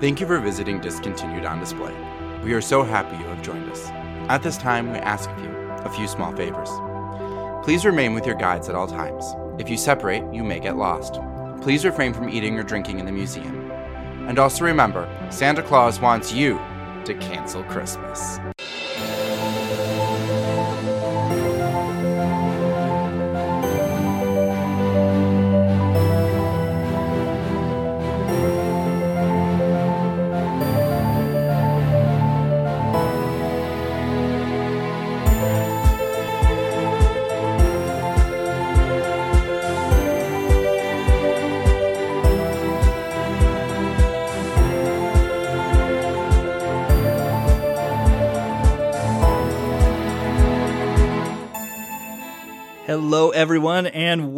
Thank you for visiting Discontinued on Display. We are so happy you have joined us. At this time, we ask of you a few small favors. Please remain with your guides at all times. If you separate, you may get lost. Please refrain from eating or drinking in the museum. And also remember, Santa Claus wants you to cancel Christmas.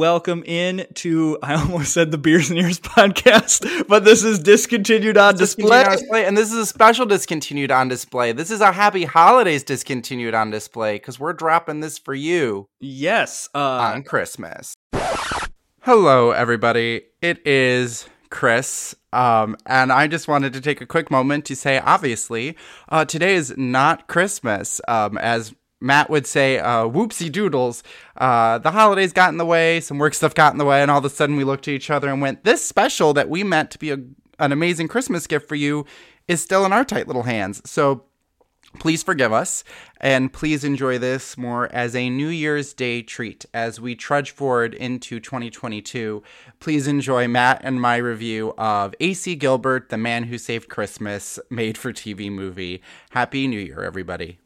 Welcome in to I almost said the Beers and Ears podcast, but this is discontinued on display. And this is a special discontinued on display. This is a happy holidays discontinued on display because we're dropping this for you Yes, uh, on Christmas. Hello, everybody. It is Chris. Um, and I just wanted to take a quick moment to say, obviously, uh, today is not Christmas. Um, as Matt would say, uh, whoopsie doodles. Uh, the holidays got in the way, some work stuff got in the way, and all of a sudden we looked at each other and went, This special that we meant to be a, an amazing Christmas gift for you is still in our tight little hands. So please forgive us and please enjoy this more as a New Year's Day treat as we trudge forward into 2022. Please enjoy Matt and my review of AC Gilbert, The Man Who Saved Christmas, made for TV movie. Happy New Year, everybody.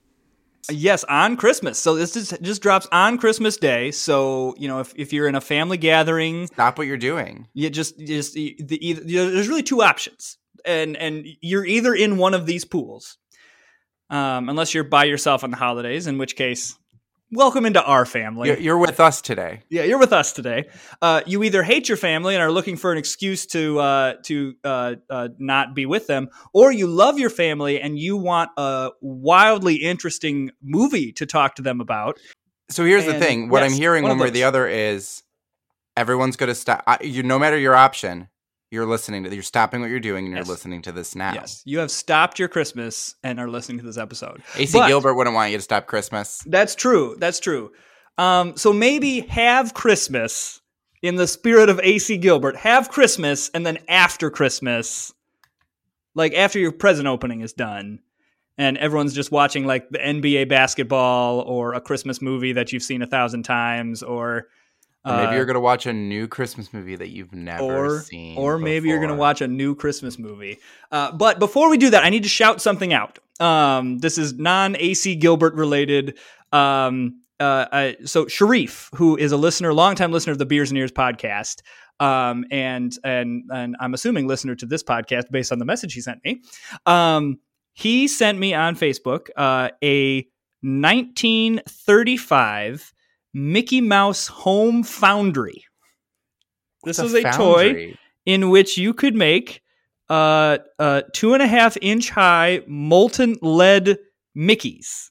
Yes, on Christmas. So this is, just drops on Christmas Day. So you know, if, if you're in a family gathering, Stop what you're doing. you just just the, either, there's really two options, and and you're either in one of these pools, um, unless you're by yourself on the holidays, in which case, welcome into our family. You're, you're with us today. Yeah, you're with us today. Uh, you either hate your family and are looking for an excuse to uh, to uh, uh, not be with them, or you love your family and you want a wildly interesting movie to talk to them about. So here's the thing. What yes, I'm hearing one one way or the other is everyone's going to stop. You, no matter your option, you're listening to. You're stopping what you're doing and you're Yes. listening to this now. Yes, you have stopped your Christmas and are listening to this episode. AC But- Gilbert wouldn't want you to stop Christmas. That's true. That's true. Um, so maybe have Christmas in the spirit of AC Gilbert. Have Christmas, and then after Christmas, like after your present opening is done, and everyone's just watching like the NBA basketball or a Christmas movie that you've seen a thousand times, or Or maybe uh, you're going to watch a new Christmas movie that you've never or seen. or maybe you're going to watch a new Christmas movie. Uh, but before we do that, I need to shout something out. Um, this is non AC Gilbert related. Um, uh, I, so Sharif, who is a listener, longtime listener of the Beers and Ears podcast, um, and and and I'm assuming listener to this podcast based on the message he sent me. Um, he sent me on Facebook uh, a 1935 Mickey Mouse home foundry. This is a toy in which you could make uh, uh, two and a half inch high molten lead Mickeys.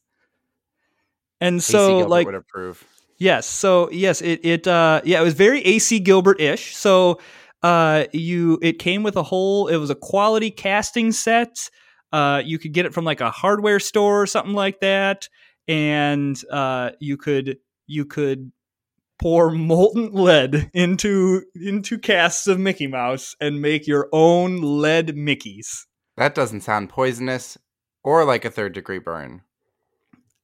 And so, like, would approve. yes, so yes, it it uh, yeah, it was very AC Gilbert ish. So, uh, you it came with a whole. It was a quality casting set. Uh, you could get it from like a hardware store or something like that, and uh, you could you could pour molten lead into into casts of Mickey Mouse and make your own lead Mickeys. That doesn't sound poisonous or like a third degree burn.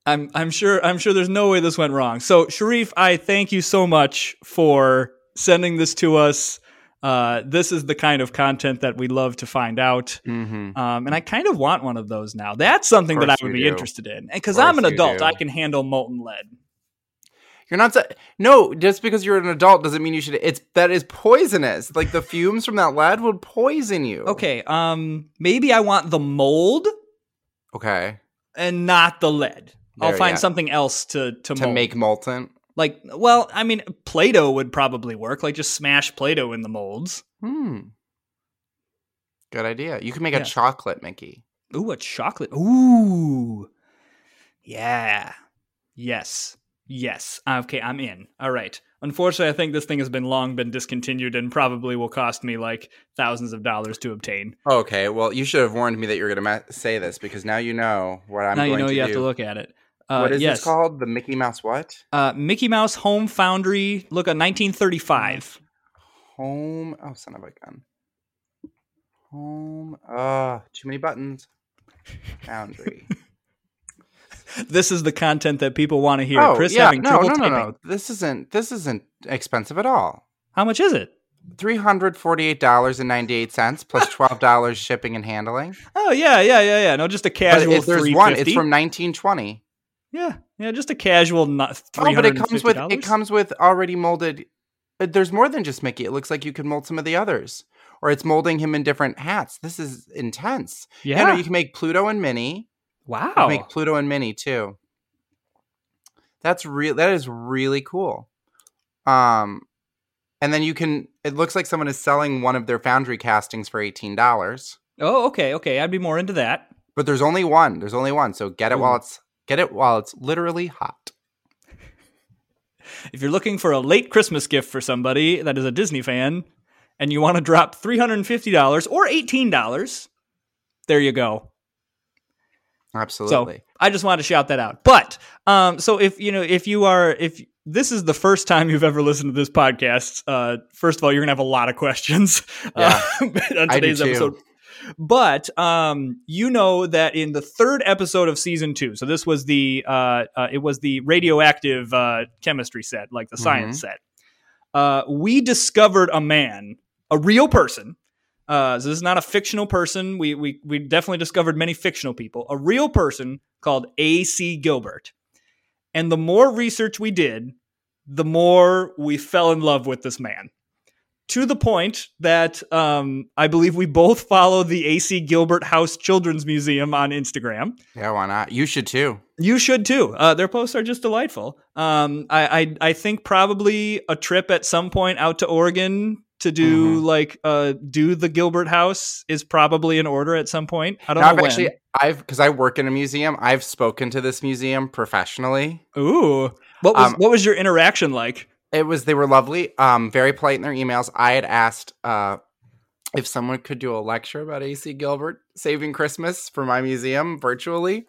I'm I'm sure I'm sure there's no way this went wrong. So Sharif, I thank you so much for sending this to us. Uh, this is the kind of content that we love to find out. Mm-hmm. Um, and I kind of want one of those now. That's something that I would be do. interested in. Because I'm an adult, do. I can handle molten lead. You're not sa- no. Just because you're an adult doesn't mean you should. It's that is poisonous. Like the fumes from that lead would poison you. Okay, um, maybe I want the mold Okay. and not the lead. I'll find yeah. something else to to, To mold. make molten. like well, I mean, Play-Doh would probably work. Like just smash Play-Doh in the molds. Hmm. Good idea. You can make Yeah. a chocolate Mickey. Ooh, a chocolate. Ooh. Yeah. Yes. Yes. Okay, I'm in. All right. Unfortunately, I think this thing has been long been discontinued and probably will cost me like thousands of dollars to obtain. Okay, well, you should have warned me that you were going to ma- say this because now you know what I'm now going you know you do. have to look at it. Uh, what is yes. this called? The Mickey Mouse what? Uh, Mickey Mouse Home Foundry. Look at 1935. Home. Oh, son of a gun. Home. Uh, too many buttons. Foundry. This is the content that people want to hear. oh, Chris yeah. having no, trouble no, no, no. This isn't. This isn't expensive at all. How much is it? Three hundred forty-eight dollars and ninety-eight cents plus twelve dollars shipping and handling. Oh yeah, yeah, yeah, yeah. No, just a casual. if there's one. It's from nineteen twenty. Yeah, yeah, just a casual. Not Oh, but it comes with it comes with already molded. uh, There's more than just Mickey. It looks like you could mold some of the others, or it's molding him in different hats. This is intense. Yeah. You know, you can make Pluto and Minnie. Wow. can make Pluto and Minnie too. That's real. That is really cool. Um, and then you can. It looks like someone is selling one of their Foundry castings for eighteen dollars. oh, okay, okay. I'd be more into that. But there's only one. There's only one. So get it while it's get it while it's literally hot. If you're looking for a late Christmas gift for somebody that is a Disney fan, and you want to drop three hundred and fifty dollars or eighteen dollars, there you go. Absolutely. So I just wanted to shout that out. But um, so if you know if you are if this is the first time you've ever listened to this podcast, uh, first of all, you're gonna have a lot of questions Yeah. uh, on today's episode. But um, you know that in the third episode of season two, so this was the uh, uh, it was the radioactive uh, chemistry set, like the science Mm-hmm. set. Uh, we discovered a man, a real person. Uh, so this is not a fictional person. We we we definitely discovered many fictional people. A real person called A.C. Gilbert. And the more research we did, the more we fell in love with this man. To the point that um, I believe we both follow the A.C. Gilbert House Children's Museum on Instagram. yeah, why not? You should too. You should too. Uh, their posts are just delightful. Um, I, I I think probably a trip at some point out to Oregon to do Mhm. like uh do the Gilbert House is probably in order at some point. I don't Now, know I've when. actually, I've because I work in a museum. I've spoken to this museum professionally. Ooh, what was Um, what was your interaction like? It was they were lovely, um, very polite in their emails. I had asked uh, if someone could do a lecture about AC Gilbert saving Christmas for my museum virtually.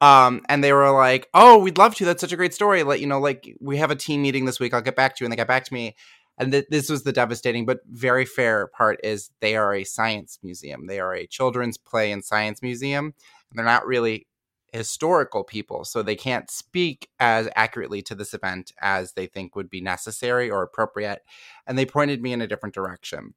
Um, and they were like, "Oh, we'd love to. That's such a great story. Let you know, like we have a team meeting this week. I'll get back to you." And they got back to me. And th- this was the devastating but very fair part is they are a science museum. They are a children's play and science museum. And they're not really historical people, so they can't speak as accurately to this event as they think would be necessary or appropriate. And they pointed me in a different direction.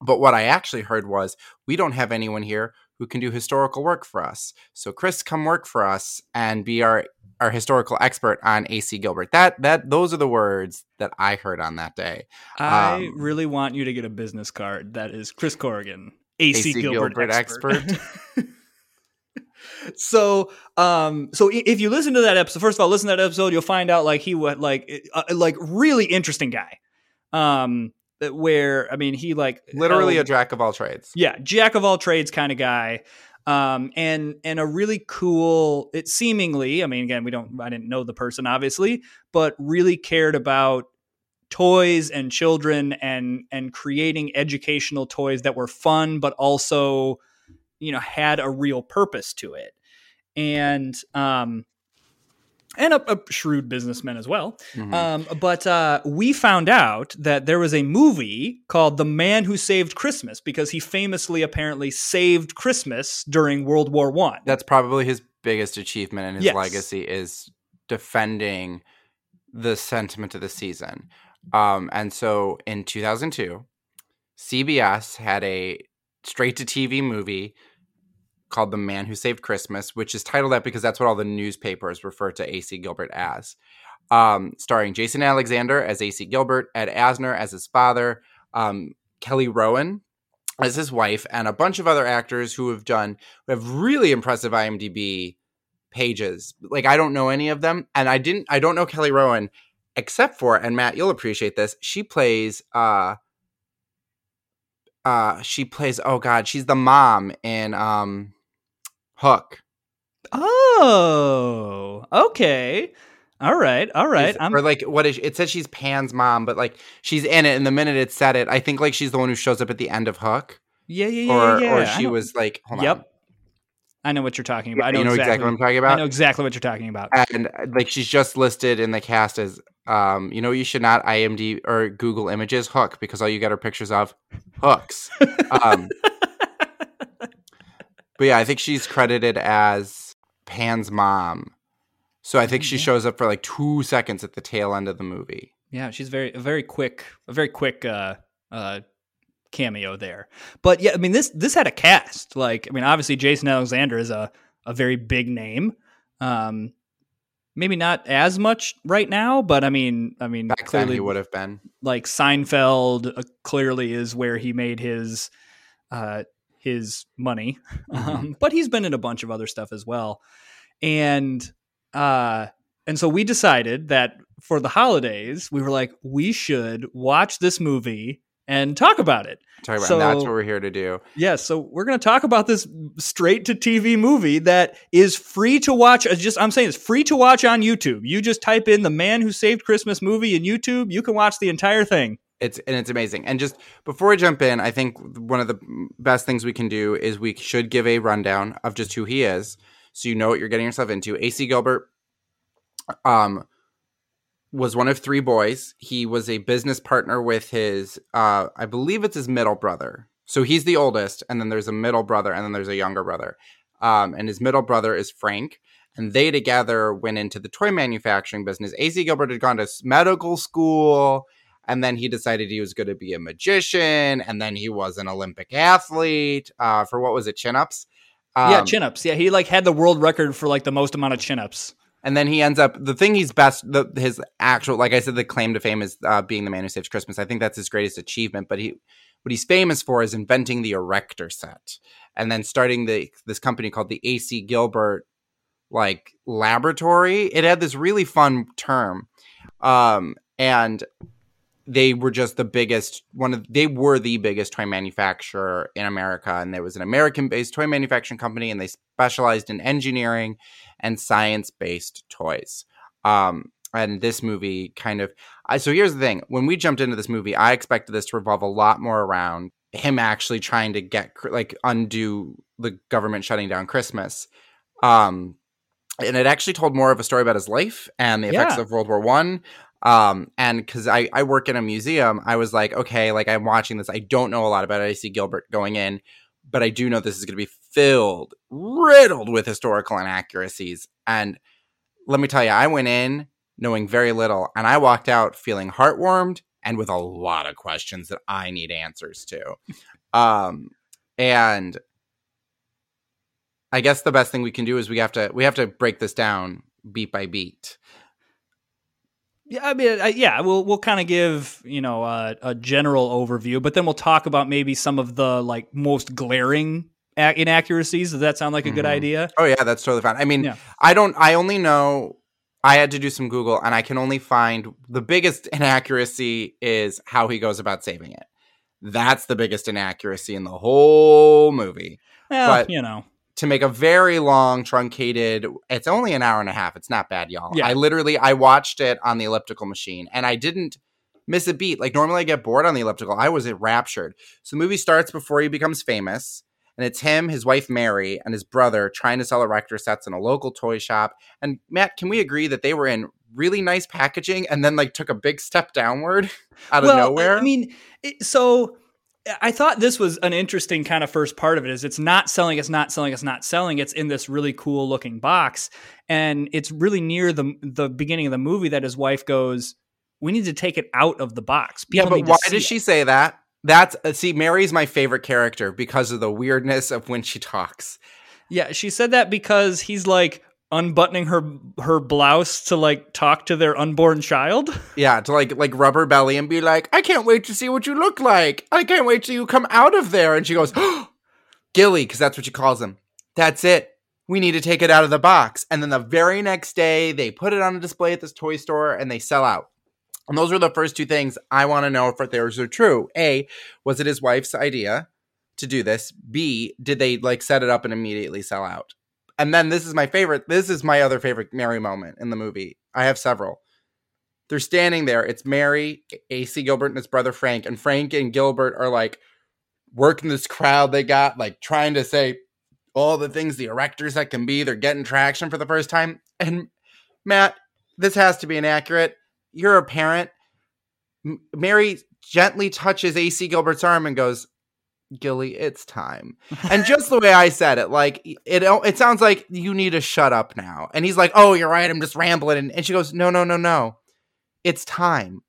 But what I actually heard was, we don't have anyone here who can do historical work for us. So Chris, come work for us and be our our historical expert on AC Gilbert. That that those are the words that I heard on that day. I um, really want you to get a business card that is Chris Corrigan, AC, AC Gilbert, Gilbert expert. so, um, so if you listen to that episode, first of all, listen to that episode, you'll find out like he was like, uh, like really interesting guy. Um, where I mean, he like Literally a jack of all trades. yeah, jack of all trades kind of guy. Um, and and a really cool. It seemingly, I mean, again, we don't, I didn't know the person obviously, but really cared about toys and children and and creating educational toys that were fun, but also, you know, had a real purpose to it. And um, and a, a shrewd businessman as well. Mhm. Um, but uh, we found out that there was a movie called The Man Who Saved Christmas because he famously apparently saved Christmas during World War One. That's probably his biggest achievement and his Yes. legacy is defending the sentiment of the season. Um, and so in 2002, CBS had a straight to TV movie called The Man Who Saved Christmas, which is titled that because that's what all the newspapers refer to AC Gilbert as. Um, starring Jason Alexander as AC Gilbert, Ed Asner as his father, um, Kelly Rowan as his wife, and a bunch of other actors who have done who have really impressive IMDb pages. Like I don't know any of them, and I didn't. I don't know Kelly Rowan except for, and Matt, you'll appreciate this. She plays. uh uh she plays oh god she's the mom in um hook Oh, okay. All right, all right. or like what is it says she's Pan's mom, but like she's in it, and the minute it said it, I think like she's the one who shows up at the end of Hook. Yeah, yeah, yeah. Or yeah, or she was like, hold Yep. on. I know what you're talking about. I know, you know exactly, exactly what I'm talking about. I know exactly what you're talking about. and uh, like she's just listed in the cast as um you know you should not IMD or Google Images Hook because all you get are pictures of hooks. um, but yeah, I think she's credited as Pan's mom. So I think she Yeah. shows up for like two seconds at the tail end of the movie. Yeah, she's very a very quick a very quick uh uh cameo there. But yeah, I mean this this had a cast. Like I mean obviously Jason Alexander is a a very big name. Um maybe not as much right now, but I mean I mean Back clearly would have been. like Seinfeld uh, clearly is where he made his uh his money. Mm-hmm. Um, but he's been in a bunch of other stuff as well. And uh and so we decided that for the holidays, we were like we should watch this movie and talk about it. Talking about, and that's what we're here to do. Yeah, so we're going to talk about this straight to TV movie that is free to watch. Just I'm saying it's free to watch on YouTube. You just type in the Man Who Saved Christmas movie in YouTube, you can watch the entire thing. It's and it's amazing. And just before we jump in, I think one of the best things we can do is we should give a rundown of just who he is, so you know what you're getting yourself into. AC Gilbert, um, was one of three boys. He was a business partner with his, uh, I believe it's his middle brother. So he's the oldest, and then there's a middle brother, and then there's a younger brother. Um, and his middle brother is Frank, and they together went into the toy manufacturing business. AC Gilbert had gone to medical school and then he decided he was going to be a magician and then he was an olympic athlete uh, for what was it chin ups yeah, Um, chin ups. Yeah, he like had the world record for like the most amount of chin ups. and then he ends up the thing he's best the, his actual like i said the claim to fame is uh, being the man who saves christmas i think that's his greatest achievement but he what he's famous for is inventing the erector set and then starting the this company called the ac gilbert like laboratory it had this really fun term um and they were just the biggest one of they were the biggest toy manufacturer in America and there was an American based toy manufacturing company and they specialized in engineering and science based toys. Um and this movie kind of I, so here's the thing when we jumped into this movie I expected this to revolve a lot more around him actually trying to get like undo the government shutting down Christmas. Um and it actually told more of a story about his life and the effects Yeah. of World War One um and because I, I work in a museum i was like okay like i'm watching this. I don't know a lot about it. AC gilbert going in but i do know this is going to be filled riddled with historical inaccuracies. And let me tell you i went in knowing very little and i walked out feeling heartwarmed and with a lot of questions that i need answers to. Um and i guess the best thing we can do is we have to we have to break this down beat by beat Yeah, I mean, I, yeah, we'll we'll kind of give you know uh, a general overview, but then we'll talk about maybe some of the like most glaring a- inaccuracies. Does that sound like a good Mhm. idea? Oh yeah, that's totally fine. I mean, Yeah. I don't. I only know. I had to do some Google, and I can only find the biggest inaccuracy is how he goes about saving it. That's the biggest inaccuracy in the whole movie. Well, But- you know, To make a very long, truncated. It's only an hour and a half. It's not bad, y'all. Yeah. I literally I watched it on the elliptical machine, and I didn't miss a beat. Like normally, I get bored on the elliptical. I was enraptured. So the movie starts before he becomes famous. And it's him, his wife Mary, and his brother trying to sell erector sets in a local toy shop. And Matt, can we agree that they were in really nice packaging and then like took a big step downward out of well, nowhere? I mean, it, so I thought this was an interesting kind of first part of it. Is it's not selling, it's not selling, it's not selling. It's in this really cool looking box, and it's really near the the beginning of the movie that his wife goes, "We need to take it out of the box." yeah, but why does it." she say that? That's uh, see, Mary's my favorite character because of the weirdness of when she talks. Yeah, she said that because he's like unbuttoning her her blouse to like talk to their unborn child. Yeah, to like like rub her belly and be like, I can't wait to see what you look like. I can't wait till you come out of there. And she goes, Gilly, because that's what she calls him. That's it. We need to take it out of the box. And then the very next day, they put it on a display at this toy store and they sell out. And those are the first two things I want to know if theirs are true. A, was it his wife's idea to do this? B, did they like set it up and immediately sell out? And then this is my favorite. This is my other favorite Mary moment in the movie. I have several. They're standing there. It's Mary, AC Gilbert, and his brother Frank. And Frank and Gilbert are like working this crowd they got, like trying to say all the things the erector set can be. They're getting traction for the first time. And Matt, this has to be inaccurate. You're a parent. M- Mary gently touches AC Gilbert's arm and goes, Gilly, it's time. And just the way I said it, like it it sounds like you need to shut up now. And he's like, "Oh, you're right. I'm just rambling." And, and she goes, "No, no, no, no. It's time.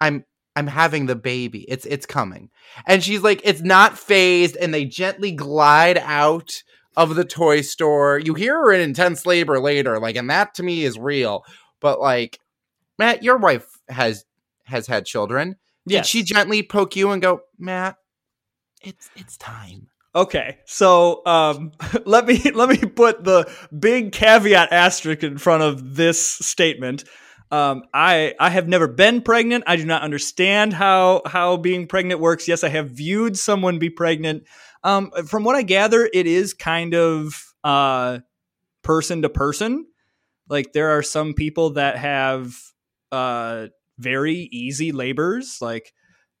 I'm I'm having the baby. It's it's coming." And she's like, "It's not phased." And they gently glide out of the toy store. You hear her in intense labor later, like, and that to me is real. But like, Matt, your wife has has had children. Did she gently poke you and go, Matt? It's it's time. Okay, so um, let me let me put the big caveat asterisk in front of this statement. Um, I I have never been pregnant. I do not understand how how being pregnant works. Yes, I have viewed someone be pregnant. Um, from what I gather, it is kind of uh, person to person. Like there are some people that have uh, very easy labors, like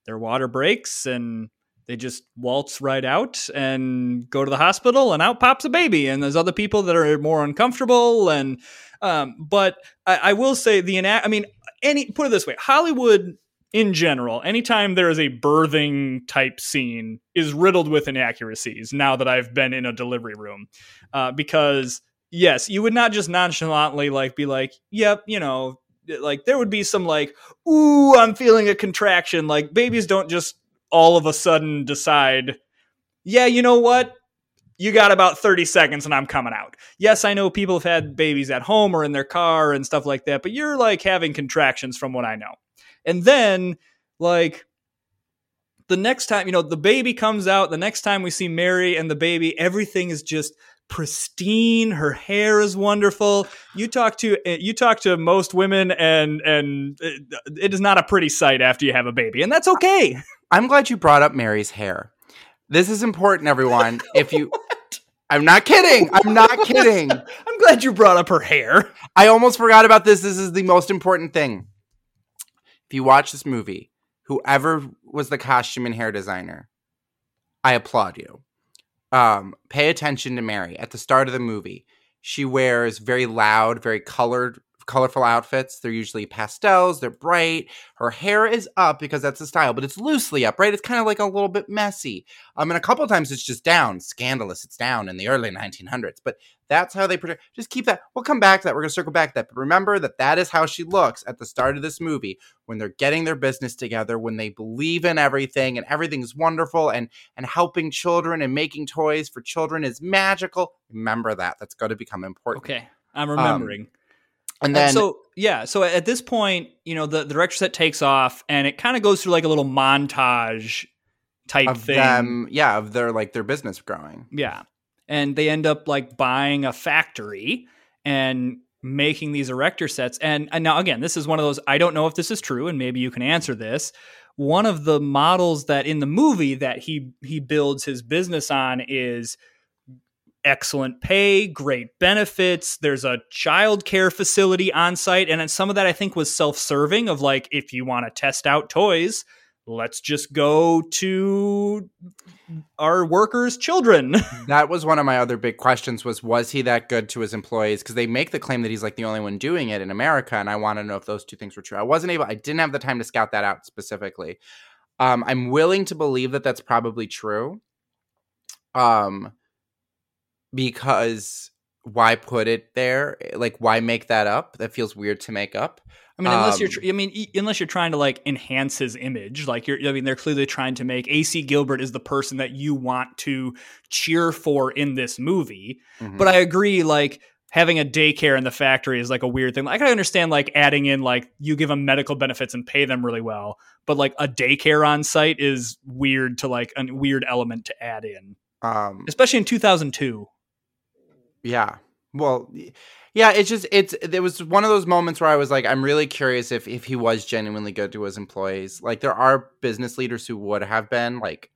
their water breaks and they just waltz right out and go to the hospital and out pops a baby. And there's other people that are more uncomfortable and um, but I, I will say the ina- i mean any put it this way hollywood in general anytime there is a birthing type scene is riddled with inaccuracies now that i've been in a delivery room. Uh, because yes you would not just nonchalantly like be like yep you know like there would be some like ooh i'm feeling a contraction like babies don't just all of a sudden decide, yeah, you know what? You got about 30 seconds and I'm coming out. Yes, I know people have had babies at home or in their car and stuff like that, but you're like having contractions from what I know. And then, like, the next time, you know, the baby comes out, the next time we see Mary and the baby, everything is just pristine her hair is wonderful you talk to eh, you talk to most women and and it, it is not a pretty sight after you have a baby and that's okay I'm glad you brought up Mary's hair. This is important, everyone. if you I'm not kidding. I'm not kidding. I'm glad you brought up her hair. I almost forgot about this. This is the most important thing. If you watch this movie, whoever was the costume and hair designer, I applaud you. Um, pay attention to Mary at the start of the movie. She wears very loud, very colored, colorful outfits. They're usually pastels. They're bright. Her hair is up because that's the style, but it's loosely up, right? It's kind of like a little bit messy. Um, and a couple times it's just down, scandalous. It's down in the early 1900s, but that's how they project. Just keep that. We'll come back to that. We're gonna circle back to that. But remember that that is how she looks at the start of this movie when they're getting their business together, when they believe in everything and everything's wonderful, and and helping children and making toys for children is magical. Remember that. That's going to become important. Okay, I'm remembering. And then and so yeah, so at this point, you know, the, the erector set takes off, and it kind of goes through like a little montage type of thing. them, yeah, of their like their business growing. Yeah. And they end up like buying a factory and making these erector sets. And, and now, again, this is one of those, I don't know if this is true, and maybe you can answer this. One of the models that in the movie that he he builds his business on is excellent pay, great benefits. There's a child care facility on site. And some of that I think was self-serving of like, if you want to test out toys, let's just go to our workers' children. That was one of my other big questions was was he that good to his employees because they make the claim that he's like the only one doing it in America and I want to know if those two things were true. I wasn't able I didn't have the time to scout that out specifically. Um I'm willing to believe that that's probably true. Um because why put it there? Like why make that up? That feels weird to make up. I mean, unless you're, Um, tr- I mean, e- unless you're trying to like enhance his image, like you're, I mean, they're clearly trying to make AC Gilbert is the person that you want to cheer for in this movie. Mhm. But I agree, like having a daycare in the factory is like a weird thing. Like I understand, like adding in like you give them medical benefits and pay them really well, but like a daycare on site is weird to like a weird element to add in, um especially in 2002. Yeah. Well, yeah, it's just it's it was one of those moments where I was like I'm really curious if if he was genuinely good to his employees. Like there are business leaders who would have been like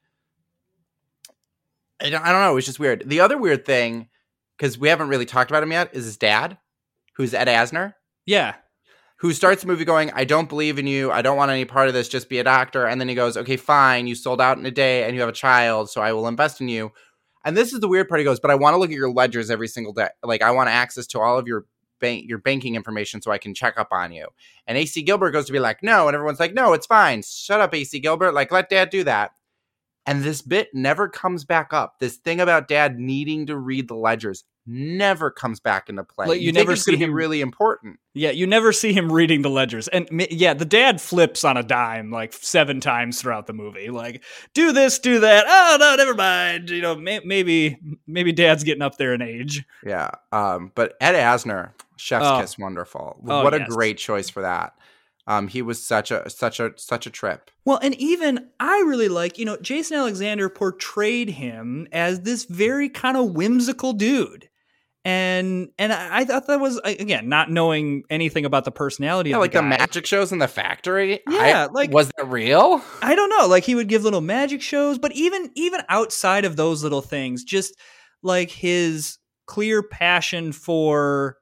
I don't, I don't know, it was just weird. The other weird thing because we haven't really talked about him yet, is his dad, who's Ed Asner, Yeah. who starts the movie going, I don't believe in you. I don't want any part of this. Just be a doctor. And then he goes, Okay, fine. You sold out in a day and you have a child. So I will invest in you. And this is the weird part. He goes, But I want to look at your ledgers every single day. Like, I want access to all of your. Bank, your banking information so I can check up on you. And AC Gilbert goes to be like, no. And everyone's like, no, it's fine. Shut up, AC Gilbert. Like, let dad do that. And this bit never comes back up. This thing about dad needing to read the ledgers never comes back into play. Like, you think never see him- really important. Yeah, you never see him reading the ledgers. And yeah, the dad flips on a dime like seven times throughout the movie. Like, do this, do that. Oh, no, never mind. You know, may- maybe maybe dad's getting up there in age. Yeah. Um, but Ed Asner, Chef's Oh. Kiss, wonderful. Oh, what a great choice for that. Um, he was such a such a such a trip. Well, and even I really like, you know, Jason Alexander portrayed him as this very kind of whimsical dude. And and I, I thought that was again not knowing anything about the personality Yeah, of like the the magic shows in the factory. Yeah, I- like- was that real? I don't know. Like he would give little magic shows, but even even outside of those little things, just like his clear passion for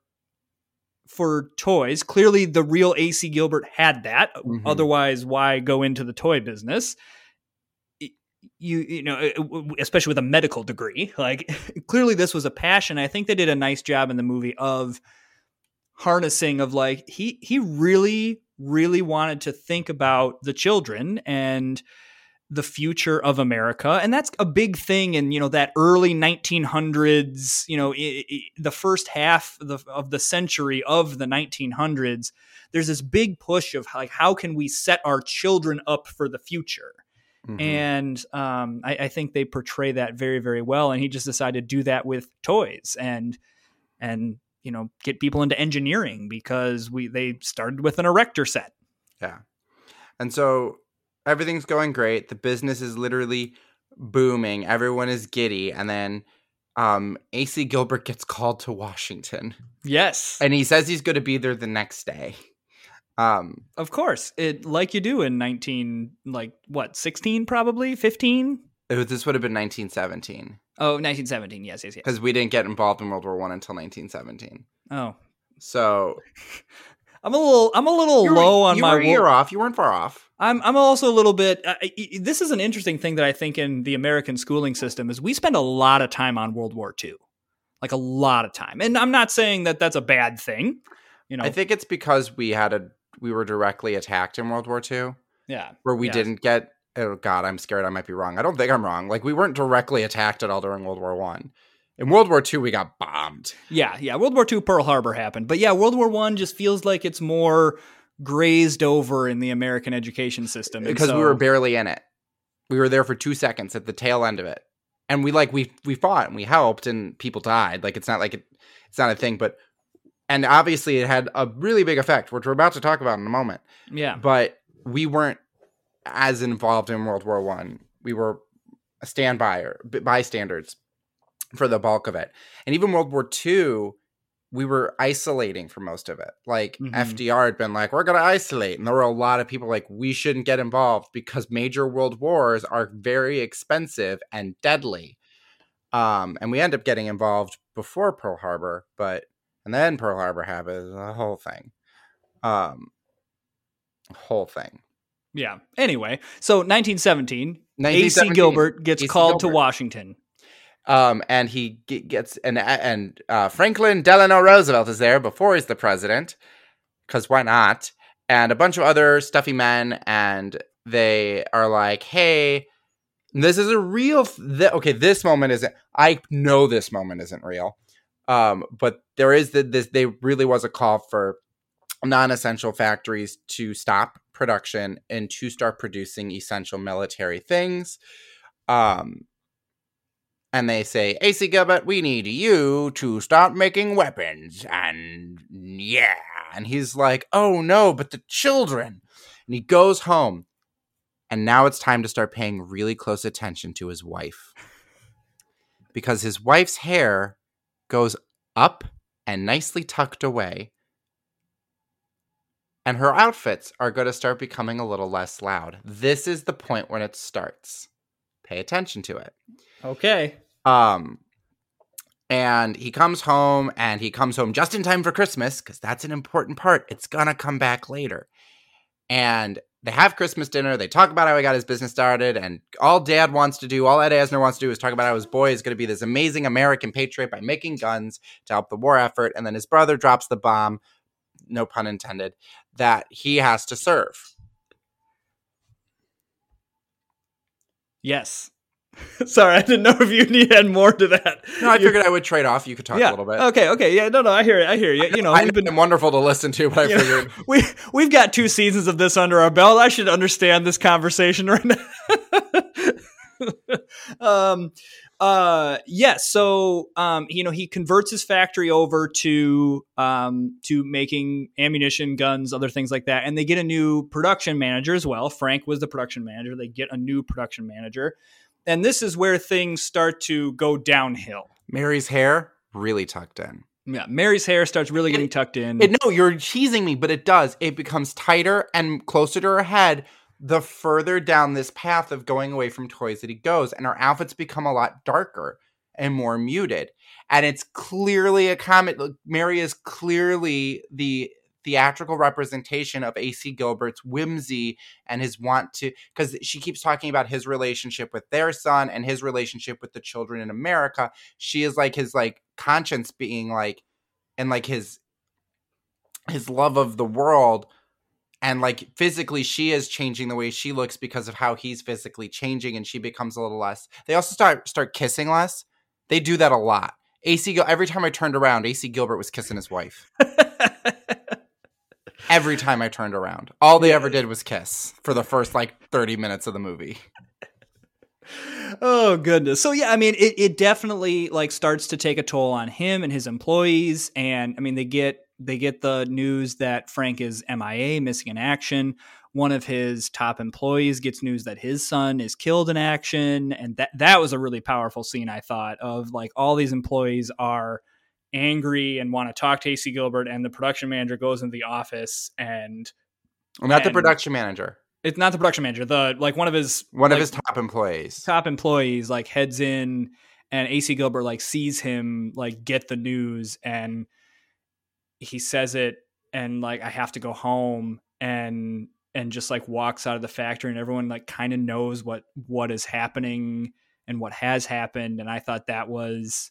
for toys. Clearly, the real AC Gilbert had that. Mhm. Otherwise, why go into the toy business? You you know, uh, especially with a medical degree, like clearly this was a passion. I think they did a nice job in the movie of harnessing of like he he really really wanted to think about the children and the future of America. And that's a big thing in you know that early 1900s you know the first half of the, of the century of the 1900s there's this big push of like how can we set our children up for the future Mhm. and um, I, I think they portray that very very well and he just decided to do that with toys and and you know get people into engineering because we they started with an erector set Yeah. And so everything's going great. The business is literally booming. Everyone is giddy. And then um, AC Gilbert gets called to Washington. yes And he says he's going to be there the next day. Um, of course it like you do in 19 like what 16 probably 15 this would have been 1917 oh 1917 yes yes yes because we didn't get involved in World War One until 1917. oh So i'm a little i'm a little you were- low on you my were wo- year off. You weren't far off. I'm I'm also a little bit. Uh, this is an interesting thing that I think in the American schooling system is we spend a lot of time on World War II, like a lot of time. And I'm not saying that that's a bad thing. You know, I think it's because we had a we were directly attacked in World War II. yeah, where we didn't get oh god i'm scared i might be wrong i don't think i'm wrong like we weren't directly attacked at all during world war one in world war two we got bombed yeah, yeah. World War II, Pearl Harbor happened, but yeah, World War One just feels like it's more grazed over in the American education system because so- we were barely in it we were there for two seconds at the tail end of it and we like we we fought and we helped and people died like it's not like it, it's not a thing but and obviously it had a really big effect which we're about to talk about in a moment yeah, but we weren't as involved in World War One. We were a standby or bystanders for the bulk of it, and even World War Two, we were isolating for most of it. Like Mhm. FDR had been like, "We're going to isolate," and there were a lot of people like, "We shouldn't get involved because major world wars are very expensive and deadly." Um, and we end up getting involved before Pearl Harbor, but and then Pearl Harbor happened, the whole thing. Um, whole thing. yeah. Anyway, so 1917, AC Gilbert gets called to Washington. Um, and he gets and and uh, Franklin Delano Roosevelt is there before he's the president, because why not? And a bunch of other stuffy men, and they are like, "Hey, this is a real." Th- okay, this moment isn't. I know this moment isn't real, um, but there is the, this. They really was a call for non-essential factories to stop production and to start producing essential military things. Um, and they say, AC Gilbert, we need you to start making weapons. And yeah. And he's like, oh no, but the children. And he goes home. And now it's time to start paying really close attention to his wife. Because his wife's hair goes up and nicely tucked away. And her outfits are going to start becoming a little less loud. This is the point when it starts. Pay attention to it. Okay. Um, and he comes home and he comes home just in time for Christmas because that's an important part. It's gonna come back later. And they have Christmas dinner. They talk about how he got his business started, and all Dad wants to do, all Ed Asner wants to do, is talk about how his boy is going to be this amazing American patriot by making guns to help the war effort. And then his brother drops the bomb, no pun intended, that he has to serve. Yes. Sorry, I didn't know if you needed more to that. No, I figured I would trade off. You could talk yeah. a little bit. Okay, okay, yeah, no, no, I hear it. I hear you. You know, I we've been wonderful to listen to, but I you know, figured we we've got two seasons of this under our belt. I should understand this conversation right now. um, uh, yes. so, um, you know, he converts his factory over to um to making ammunition, guns, other things like that, and they get a new production manager as well. Frank was the production manager. They get a new production manager, and this is where things start to go downhill. Mary's hair really tucked in. Yeah, Mary's hair starts really getting tucked in. It, no, you're teasing me, but it does. It becomes tighter and closer to her head the further down this path of going away from toys that he goes, and her outfits become a lot darker and more muted. And it's clearly a comment. Mary is clearly the theatrical representation of AC Gilbert's whimsy and his want to because she keeps talking about his relationship with their son and his relationship with the children in America. She is like his like conscience being like and like his his love of the world. And like physically she is changing the way she looks because of how he's physically changing and she becomes a little less. They also start start kissing less. They do that a lot. Ac every time i turned around ac gilbert was kissing his wife every time i turned around. All they ever did was kiss for the first like 30 minutes of the movie. Oh goodness. So yeah i mean it, it definitely like starts to take a toll on him and his employees and i mean they get they get the news that frank is mia missing in action. One of his top employees gets news that his son is killed in action and that that was a really powerful scene i thought of like all these employees are angry and want to talk to ac gilbert and the production manager goes into the office and not the production manager. It's not the production manager the like one of his one of his top employees. top employees like heads in and AC Gilbert like sees him like get the news and he says it and like I have to go home and and just like walks out of the factory and everyone like kind of knows what what is happening and what has happened and I thought that was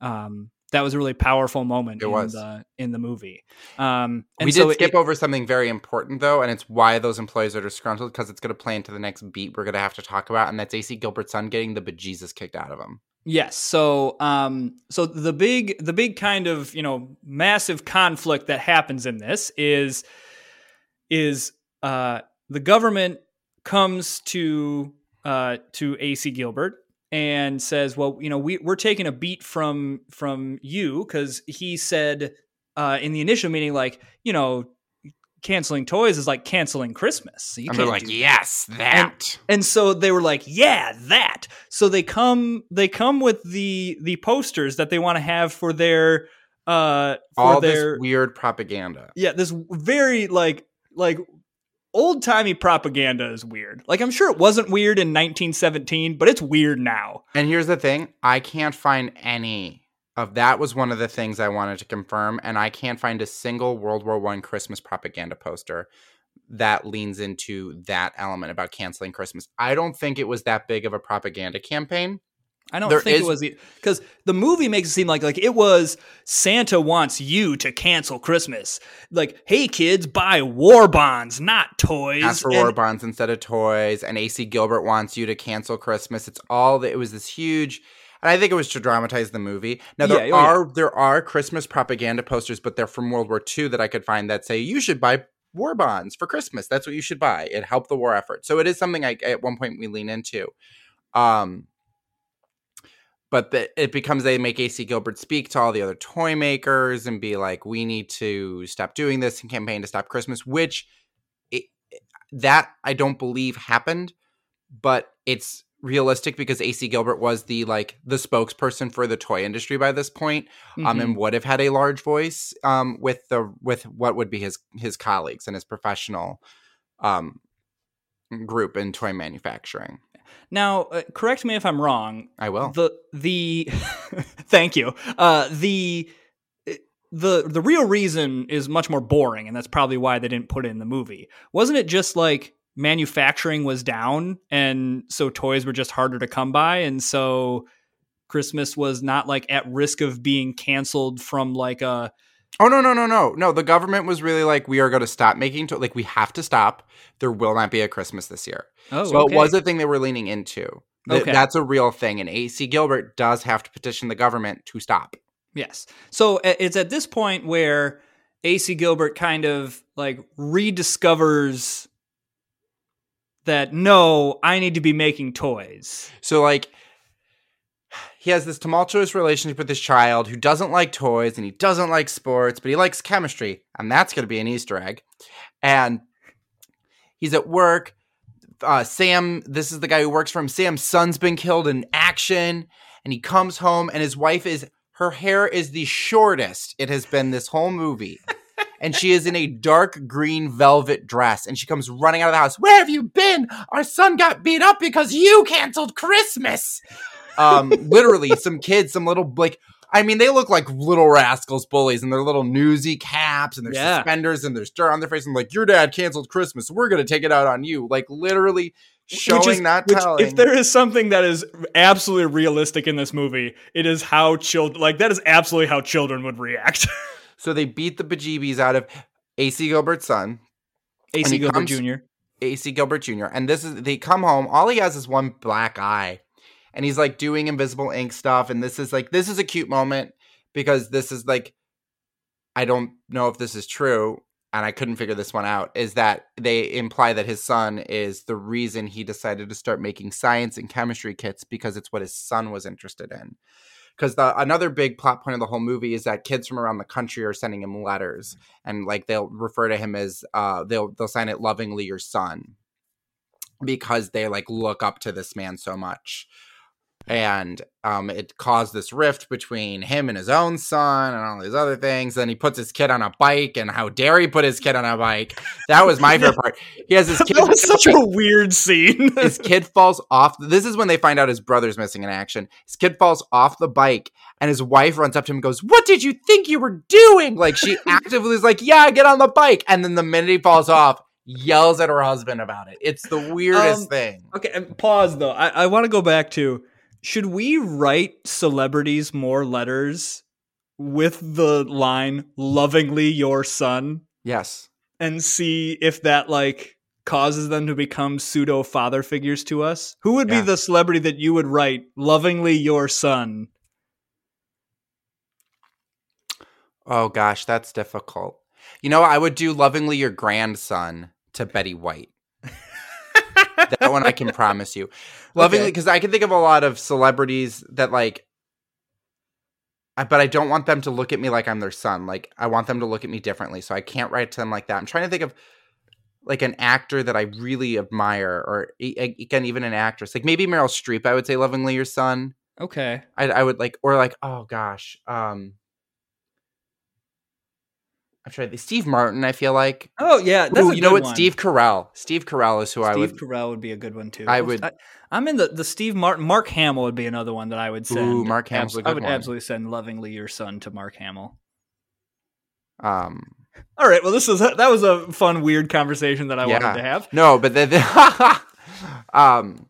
um that was a really powerful moment It in was. the in the movie. Um and we so did skip it- over something very important though, and it's why those employees are disgruntled because it's going to play into the next beat we're going to have to talk about, and that's AC Gilbert's son getting the bejesus kicked out of him. Yes. So, um, so the big, the big kind of you know massive conflict that happens in this is, is uh, the government comes to uh, to AC Gilbert and says, "Well, you know, we we're taking a beat from from you because he said uh, in the initial meeting, like, you know." Canceling toys is like canceling Christmas. You and they're like, yes, that. and so they were like yeah that so they come they come with the the posters that they want to have for their uh for All their this weird propaganda. yeah this very like like old timey propaganda is weird like i'm sure it wasn't weird in 1917 but it's weird now And here's the thing I can't find any of that was one of the things I wanted to confirm, and I can't find a single World War One Christmas propaganda poster that leans into that element about canceling Christmas. I don't think it was that big of a propaganda campaign. I don't There think is- it was because the movie makes it seem like like it was santa wants you to cancel christmas like hey kids buy war bonds not toys Ask for And- war bonds instead of toys, and AC Gilbert wants you to cancel Christmas. It's all that it was this huge, and I think it was to dramatize the movie. Now there Yeah, oh, yeah. are there are Christmas propaganda posters, but they're from World War II that I could find that say you should buy war bonds for Christmas. That's what you should buy. It helped the war effort. So it is something I at one point we lean into. Um, but the, it becomes they make AC Gilbert speak to all the other toy makers and be like, we need to stop doing this and campaign to stop Christmas, which it, that I don't believe happened, but it's realistic because AC Gilbert was the like the spokesperson for the toy industry by this point, um, Mhm. and would have had a large voice um with the with what would be his his colleagues and his professional um group in toy manufacturing. Now, uh, correct me if I'm wrong. I will. The the thank you. Uh, the the the real reason is much more boring, and that's probably why they didn't put it in the movie. Wasn't it just like manufacturing was down, and so toys were just harder to come by, and so Christmas was not like at risk of being canceled from like a Oh no no no no no! The government was really like, we are going to stop making to- like we have to stop. There will not be a Christmas this year. oh so okay. it was a thing they were leaning into. Th- Okay. That's a real thing, and AC Gilbert does have to petition the government to stop. Yes. So it's at this point where AC Gilbert kind of like rediscovers that no, I need to be making toys. So like he has this tumultuous relationship with his child who doesn't like toys and he doesn't like sports, but he likes chemistry, and that's going to be an Easter egg. And he's at work. Uh, Sam, this is the guy who works for him. Sam's son's been killed in action, and he comes home, and his wife is her hair is the shortest it has been this whole movie. and she is in a dark green velvet dress and she comes running out of the house. Where have you been? Our son got beat up because you canceled Christmas. Um, literally, some kids, some little like, I mean, they look like little rascals bullies and their little newsy caps and their Yeah. suspenders and there's dirt on their face. And like, your dad canceled Christmas, so we're gonna take it out on you. Like literally showing, Which is- not which, telling. If there is something that is absolutely realistic in this movie, it is how children like that is absolutely how children would react. so they beat the bejeebies out of AC Gilbert's son, AC Gilbert comes- Jr. AC Gilbert Jr. And this is they come home. All he has is one black eye, and he's like doing invisible ink stuff. And this is like this is a cute moment because this is like I don't know if this is true, and I couldn't figure this one out. Is that they imply that his son is the reason he decided to start making science and chemistry kits because it's what his son was interested in. Because the another big plot point of the whole movie is that kids from around the country are sending him letters, and like they'll refer to him as uh, they'll they'll sign it lovingly your son, because they like look up to this man so much, and um, it caused this rift between him and his own son and all these other things. Then he puts his kid on a bike, and how dare he put his kid on a bike? That was my favorite part. He has his kid. That was such a weird scene. his kid falls off. This is when they find out his brother's missing in action. His kid falls off the bike, and his wife runs up to him and goes, "What did you think you were doing?" Like she actively is like, "Yeah, get on the bike," and then the minute he falls off, yells at her husband about it. It's the weirdest Um, thing. Okay, and pause though. I, I want to go back to should we write celebrities more letters with the line lovingly your son Yes. and see if that like causes them to become pseudo father figures to us? Who would Yeah. be the celebrity that you would write lovingly your son? Oh gosh, that's difficult. You know, I would do lovingly your grandson to Betty White. That one I can promise you. Lovingly, Okay. because I can think of a lot of celebrities that like, I, but I don't want them to look at me like I'm their son. Like, I want them to look at me differently. So I can't write to them like that. I'm trying to think of like an actor that I really admire, or again, even an actress. Like maybe Meryl Streep. I would say lovingly your son. Okay. I, I would like, or like, oh gosh, um, I'm trying. Steve Martin. I feel like. Oh yeah, that's Ooh, you know what? one. Steve Carell. Steve Carell is who I would. Steve. Carell would be a good one too. I would- I, am in the the Steve Martin. Mark Hamill would be another one that I would send. Ooh, Mark Hamill's a I would one. absolutely send lovingly your son to Mark Hamill. Um, All right. Well, this was that was a fun, weird conversation that I Yeah. wanted to have. no, but the, the um.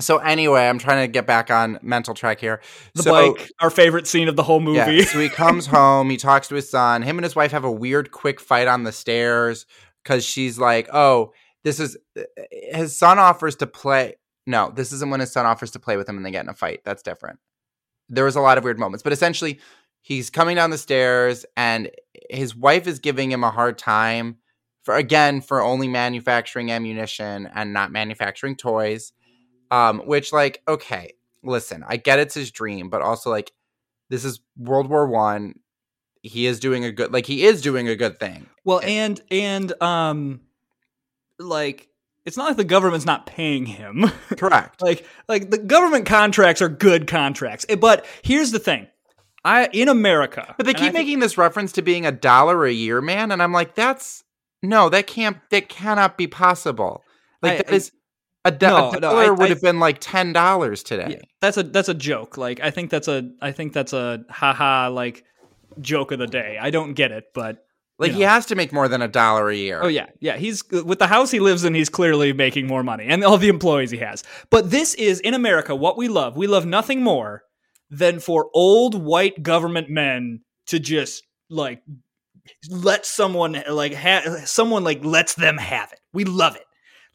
So anyway, I'm trying to get back on mental track here. The so, bike, our favorite scene of the whole movie. Yeah, so he comes home, he talks to his son. Him and his wife have a weird quick fight on the stairs because she's like, "Oh, this is." Uh, uh, his son offers to play. No, this isn't when his son offers to play with him and they get in a fight. That's different. There was a lot of weird moments, but essentially, he's coming down the stairs and his wife is giving him a hard time for again for only manufacturing ammunition and not manufacturing toys. Um, which like okay, listen, I get it's his dream, but also like this is World War One. He is doing a good like he is doing a good thing. well, and and um, like it's not like the government's not paying him. Correct. like like the government contracts are good contracts. Eh, But here's the thing. I in America, But they I keep think- making this reference to being a dollar a year, man, and I'm like, that's no, that can't that cannot be possible. Like I- that is A, do- No, a no, dollar I- would I- have been like ten dollars today. Yeah, that's a that's a joke. Like I think that's a I think that's a haha like joke of the day. I don't get it, but Like You he has to make more than a dollar a year. oh yeah, yeah. He's with the house he lives in. He's clearly making more money, and all the employees he has. But this is in America what we love. We love nothing more than for old white government men to just like let someone like ha- someone like lets them have it. We love it.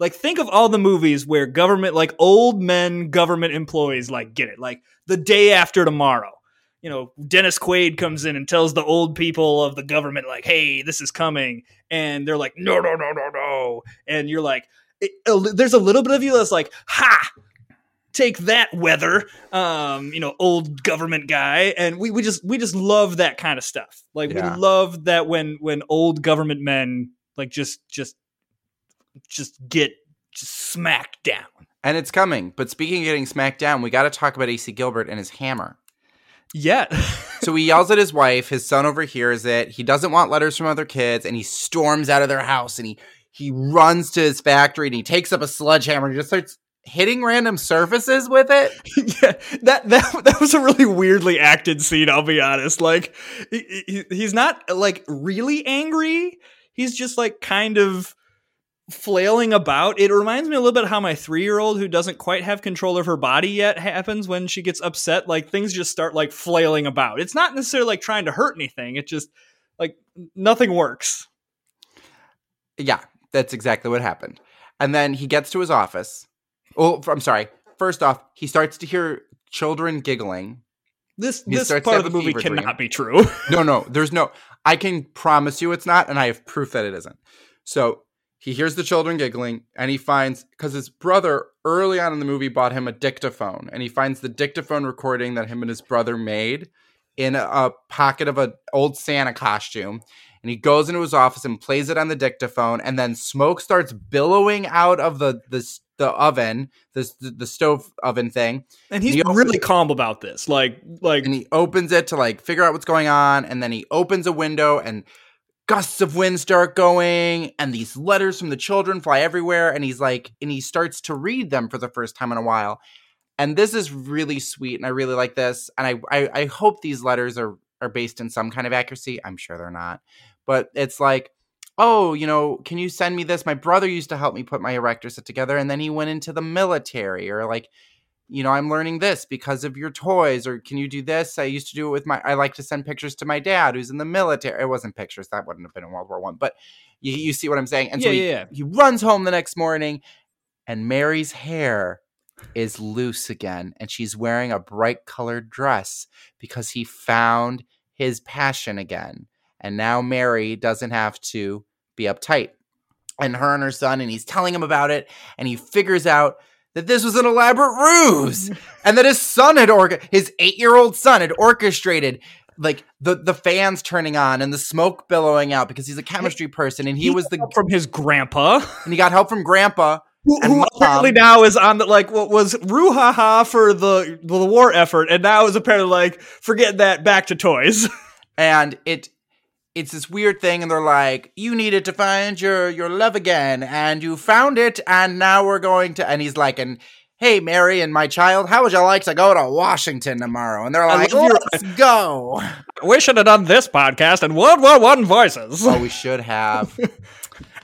Like think of all the movies where government like old men government employees like get it. Like the day after tomorrow. You know, Dennis Quaid comes in and tells the old people of the government like, "Hey, this is coming." And they're like, "No, no, no, no, no." And you're like it, there's a little bit of you that's like, "Ha! Take that weather." Um, you know, old government guy and we we just we just love that kind of stuff. Like Yeah. we love that when when old government men like just just just get just smacked down. And it's coming. But speaking of getting smacked down, we got to talk about AC Gilbert and his hammer. Yeah. So he yells at his wife. His son overhears it. He doesn't want letters from other kids, and he storms out of their house and he he runs to his factory and he takes up a sledgehammer and he just starts hitting random surfaces with it. yeah, that that that was a really weirdly acted scene. I'll be honest. Like, he, he- he's not like really angry. He's just like kind of flailing about. It reminds me a little bit how my three year old, who doesn't quite have control of her body yet, happens when she gets upset. Like things just start like flailing about. It's not necessarily like trying to hurt anything. It just like nothing works. Yeah, that's exactly what happened. And then he gets to his office. Oh, I'm sorry. First off, he starts to hear children giggling. This He this part of the movie fever dream. cannot be true. No, no, there's no. I can promise you it's not, and I have proof that it isn't. So he hears the children giggling, and he finds because his brother early on in the movie bought him a dictaphone, and he finds the dictaphone recording that him and his brother made in a, pocket of an old Santa costume. And he goes into his office and plays it on the dictaphone, and then smoke starts billowing out of the the, the oven, this the, the stove oven thing, And he's He really calm about this. Like like and he opens it to like figure out what's going on and then he opens a window and gusts of wind start going and these letters from the children fly everywhere and he's like and he starts to read them for the first time in a while. And this is really sweet and i really like this and i i, I hope these letters are are based in some kind of accuracy. I'm sure they're not. But it's like oh you know can you send me this? My brother used to help me put my erector set together and then he went into the military or like you know, I'm learning this because of your toys, or can you do this? I used to do it with my. I like to send pictures to my dad who's in the military. It wasn't pictures; that wouldn't have been in World War One. But you, you see what I'm saying? And so he, yeah, yeah. he runs home the next morning, and Mary's hair is loose again, and she's wearing a bright colored dress because he found his passion again, and now Mary doesn't have to be uptight. And her and her son, and he's telling him about it, and he figures out that this was an elaborate ruse and that his son had orga- his 8-year-old son had orchestrated like the the fans turning on and the smoke billowing out because he's a chemistry person and he, was the from his grandpa. and he got help from grandpa who, who apparently now is on the like what was ruhaha for the the war effort, and now is apparently like forget that, back to toys. and it it's this weird thing and they're like you needed to find your your love again and you found it and now we're going to and he's like and hey mary and my child how would you like to go to washington tomorrow and they're like let's go we should have done this podcast in World War One voices. oh we should have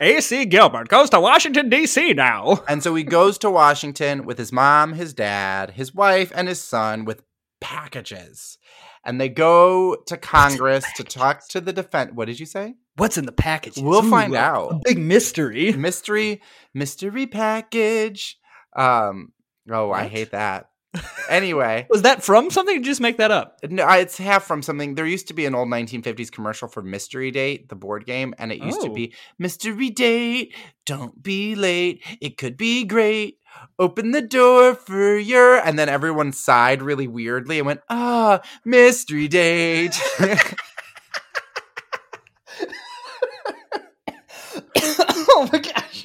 A.C. Gilbert goes to Washington D.C. now. And so he goes to Washington with his mom, his dad, his wife, and his son with packages. And they go to Congress to talk to the defense. What did you say? What's in the package? We'll find out. A big mystery. Mystery, mystery package. Um. Oh, I hate that. Anyway, Was that from something? Or did you just make that up? no, it's half from something. There used to be an old 1950s commercial for Mystery Date, the board game, and it used to Oh. be Mystery Date, don't be late. It could be great. Open the door for your. And then everyone sighed really weirdly and went, ah, Mystery Date. oh my gosh.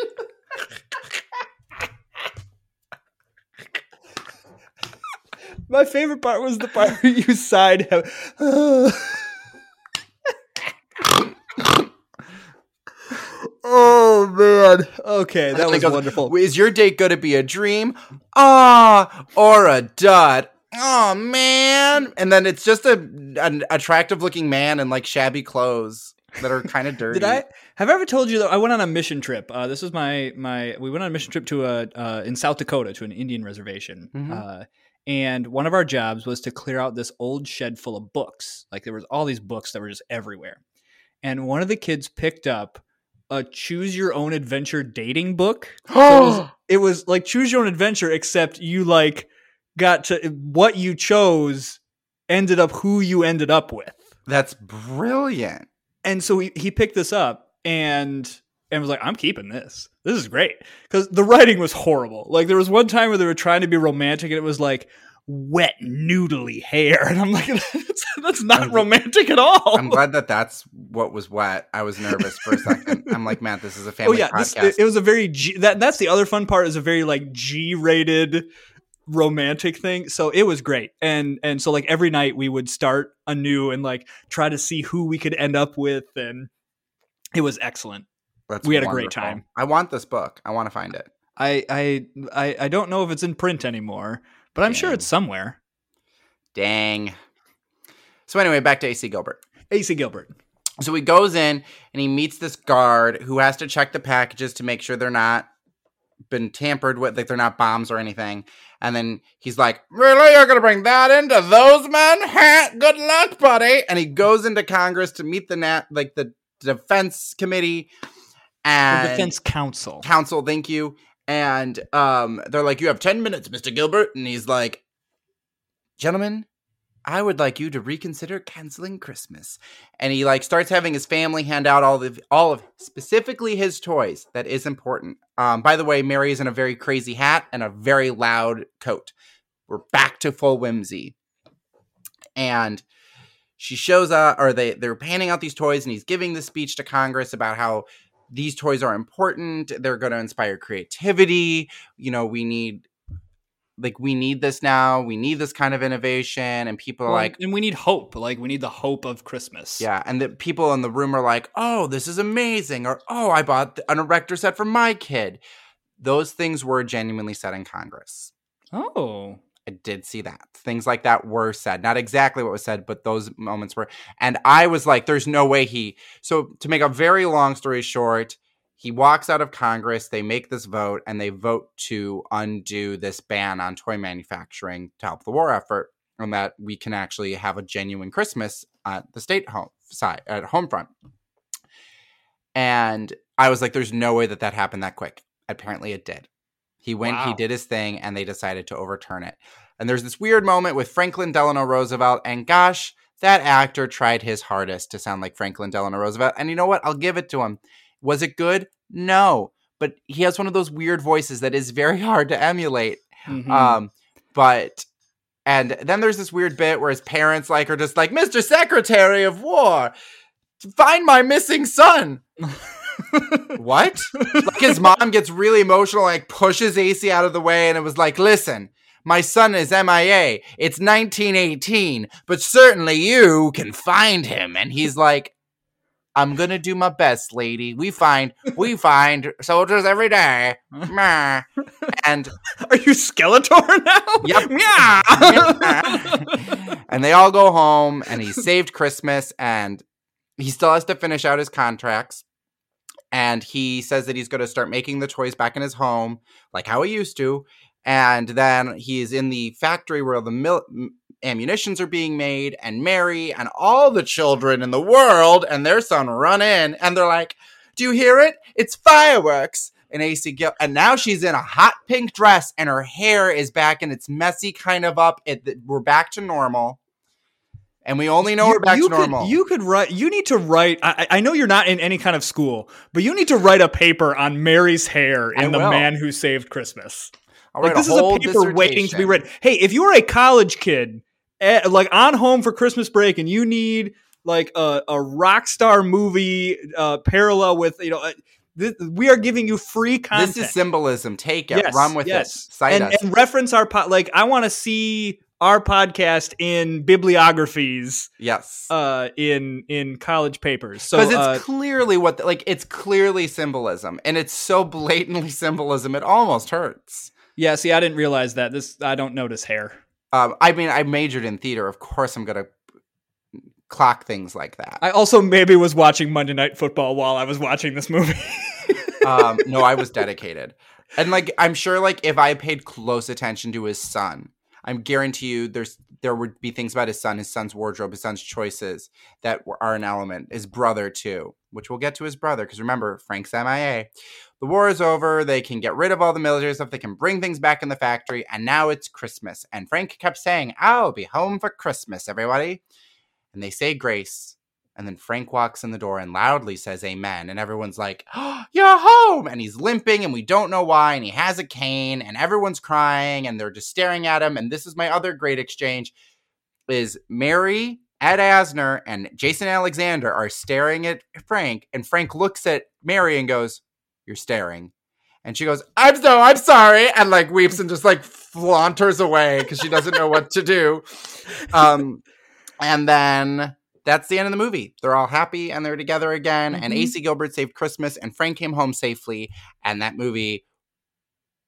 My favorite part was the part where you sighed. man. Okay, that was wonderful. Is your date going to be a dream? Ah, or a dud? Oh man! And then it's just a an attractive looking man in like shabby clothes that are kind of dirty. Did I have I ever told you that I went on a mission trip? Uh, this was my my we went on a mission trip to a uh, in South Dakota to an Indian reservation, Mhm. uh, and one of our jobs was to clear out this old shed full of books. Like there was all these books that were just everywhere, and one of the kids picked up a choose your own adventure dating book. So it, was, it was like choose your own adventure, except you like got to what you chose ended up who you ended up with That's brilliant. and so he, he picked this up and and was like i'm keeping this this is great because the writing was horrible like there was one time where they were trying to be romantic and it was like wet noodly hair and i'm like that's, that's not I'm- romantic at all I'm glad that that's what was wet. I was nervous for a second. I'm like, man, this is a family oh family yeah this, podcast. it, it was a very G, that that's the other fun part is a very like g rated romantic thing so it was great and and so like every night we would start anew and like try to see who we could end up with and it was excellent That's we had a great time. I want this book. I want to find it. I, I I I don't know if it's in print anymore, but I'm sure it's somewhere. Dang. So anyway, back to AC Gilbert. AC Gilbert. So he goes in and he meets this guard who has to check the packages to make sure they're not been tampered with, like they're not bombs or anything. And then he's like, "Really, you're gonna bring that into those men? Ha! Good luck, buddy." And he goes into Congress to meet the nat, like the defense committee and the Defense Council. council. Thank you. And um, they're like, "You have ten minutes, Mister Gilbert." And he's like, "Gentlemen, I would like you to reconsider canceling Christmas." And he like starts having his family hand out all of all of specifically his toys. That is important. Um, by the way, Mary is in a very crazy hat and a very loud coat. We're back to full whimsy. And she shows up, or they they're handing out these toys, and he's giving the speech to Congress about how these toys are important. They're going to inspire creativity. You know, we need like we need this now. We need this kind of innovation, and people are like, and we need hope. Like we need the hope of Christmas. yeah, and the people in the room are like, "Oh, this is amazing," or "Oh, I bought an erector set for my kid." Those things were genuinely said in Congress. Oh. I did see that. Things like that were said. Not exactly what was said, but those moments were. And I was like, there's no way he. So, to make a very long story short, he walks out of Congress. They make this vote and they vote to undo this ban on toy manufacturing to help the war effort and that we can actually have a genuine Christmas at the state home side, at home front. And I was like, there's no way that that happened that quick. Apparently, it did. He went, he did his thing, and they decided to overturn it. And there's this weird moment with Franklin Delano Roosevelt, and gosh, that actor tried his hardest to sound like Franklin Delano Roosevelt. And you know what? I'll give it to him. Was it good? No. But he has one of those weird voices that is very hard to emulate. Mhm. Um, but and then there's this weird bit where his parents like are just like, Mr. Secretary of War, find my missing son. what? like his mom gets really emotional, like pushes AC out of the way, and it was like, listen, my son is MIA. It's 1918, but certainly you can find him. And he's like, I'm gonna do my best, lady. We find we find soldiers every day. And Are you Skeletor now? Yep. Yeah. and they all go home and he saved christmas and he still has to finish out his contracts and he says that he's going to start making the toys back in his home like how he used to and then he's in the factory where the mil- ammunitions are being made and mary and all the children in the world and their son run in and they're like do you hear it it's fireworks and AC and now she's in a hot pink dress, and her hair is back, and it's messy, kind of up. It, we're back to normal, and we only know we're back to could, normal. You could write. You need to write. I, I know you're not in any kind of school, but you need to write a paper on Mary's hair in the man who saved Christmas. I'll Like this is a paper waiting to be written. Hey, if you're a college kid, eh, like on home for Christmas break, and you need like a, a rock star movie uh, parallel with you know. Uh, this, we are giving you free content. This is symbolism. Take it, Yes, run with yes. it, cite and, us. and reference our pot. Like I want to see our podcast in bibliographies Yes. uh in in college papers. So Because it's uh, clearly what, the- like, it's clearly symbolism, and it's so blatantly symbolism, it almost hurts. yeah, see I didn't realize that. This I don't notice hair. Um, I mean, I majored in theater. Of course, I'm gonna clock things like that. I also maybe was watching Monday Night Football while I was watching this movie. um, no, I was dedicated, and like, I'm sure, like, if I paid close attention to his son, I'm guarantee you, there's there would be things about his son, his son's wardrobe, his son's choices that are an element. His brother too, which we'll get to his brother because remember, Frank's MIA. The war is over. They can get rid of all the military stuff. They can bring things back in the factory, and now it's Christmas. And Frank kept saying, "I'll be home for Christmas, everybody." And they say grace, and then Frank walks in the door and loudly says amen. And everyone's like, oh, You're home! And he's limping, and we don't know why. And he has a cane, and everyone's crying, and they're just staring at him. And this is my other great exchange is Mary, Ed Asner, and Jason Alexander are staring at Frank, and Frank looks at Mary and goes, You're staring. And she goes, I'm so I'm sorry, and like weeps and just like flaunters away because she doesn't know what to do. Um, and then that's the end of the movie. They're all happy and they're together again. And Mhm. AC Gilbert saved Christmas, and Frank came home safely. And that movie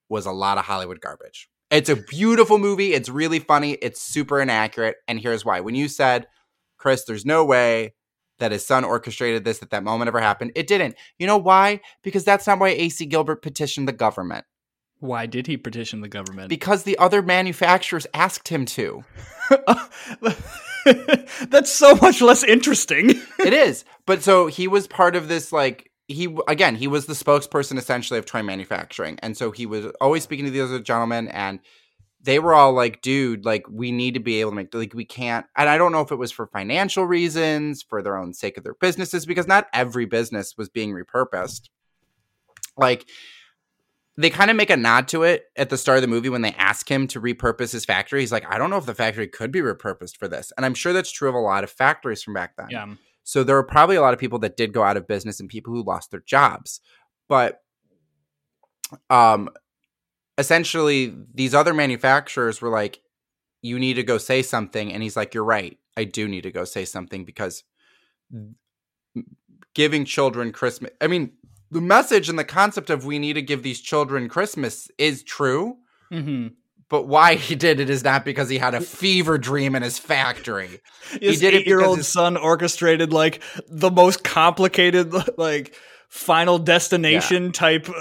was a lot of Hollywood garbage. It's a beautiful movie. It's really funny. It's super inaccurate. And here's why. When you said, Chris, there's no way that his son orchestrated this, that that moment ever happened, it didn't. You know why? Because that's not why AC Gilbert petitioned the government. Why did he petition the government? Because the other manufacturers asked him to. That's so much less interesting. it is. But so he was part of this like he again, he was the spokesperson essentially of toy manufacturing. And so he was always speaking to the other gentlemen and they were all like, dude, like we need to be able to make like we can't and I don't know if it was for financial reasons, for their own sake of their businesses, because not every business was being repurposed. Like they kind of make a nod to it at the start of the movie when they ask him to repurpose his factory. He's like, I don't know if the factory could be repurposed for this. And I'm sure that's true of a lot of factories from back then. yeah. So there were probably a lot of people that did go out of business and people who lost their jobs. But um essentially these other manufacturers were like you need to go say something and he's like you're right. I do need to go say something because giving children Christmas I mean the message and the concept of we need to give these children Christmas is true, Mm-hmm. but why he did it is not because he had a fever dream in his factory. His did it eight-year-old because his- son orchestrated like the most complicated, like final destination type.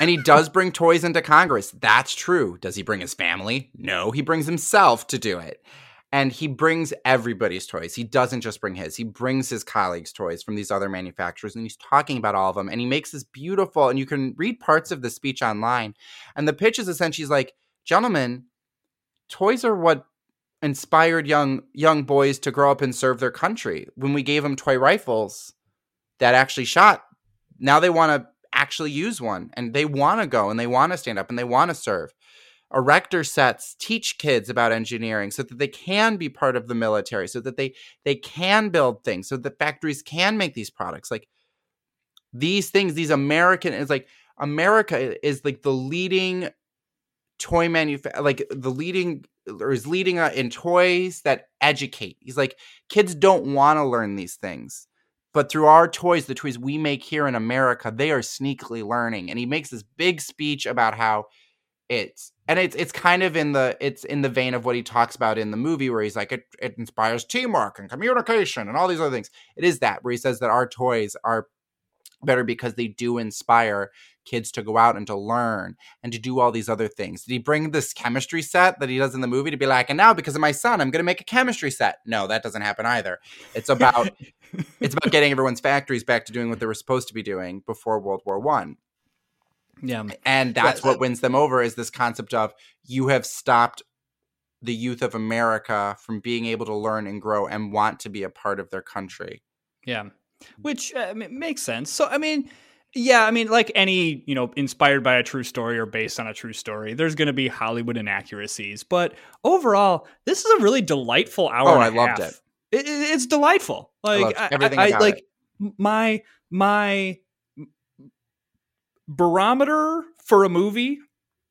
And he does bring toys into Congress. That's true. Does he bring his family? No, he brings himself to do it. And he brings everybody's toys. He doesn't just bring his, he brings his colleagues' toys from these other manufacturers and he's talking about all of them. And he makes this beautiful, and you can read parts of the speech online. And the pitch is essentially like, gentlemen, toys are what inspired young young boys to grow up and serve their country. When we gave them toy rifles that actually shot, now they want to actually use one and they want to go and they want to stand up and they want to serve. Erector sets teach kids about engineering so that they can be part of the military, so that they they can build things, so that factories can make these products. Like these things, these American is like America is like the leading toy manufacturer, like the leading or is leading uh, in toys that educate. He's like kids don't want to learn these things but through our toys, the toys we make here in America, they are sneakily learning. And he makes this big speech about how it's and it's it's kind of in the it's in the vein of what he talks about in the movie where he's like it, it inspires teamwork and communication and all these other things. It is that where he says that our toys are better because they do inspire kids to go out and to learn and to do all these other things. Did he bring this chemistry set that he does in the movie to be like, and now because of my son, I'm going to make a chemistry set? No, that doesn't happen either. It's about it's about getting everyone's factories back to doing what they were supposed to be doing before World War One, yeah. and that's Yeah, what wins them over is this concept of you have stopped the youth of America from being able to learn and grow and want to be a part of their country. Yeah. Which uh, makes sense. So, I mean, yeah, I mean, like any, you know, inspired by a true story or based on a true story, there's going to be Hollywood inaccuracies. But overall, this is a really delightful hour. Oh, I loved. It, it- It's delightful. Like I, everything I, I- like it. my my barometer for a movie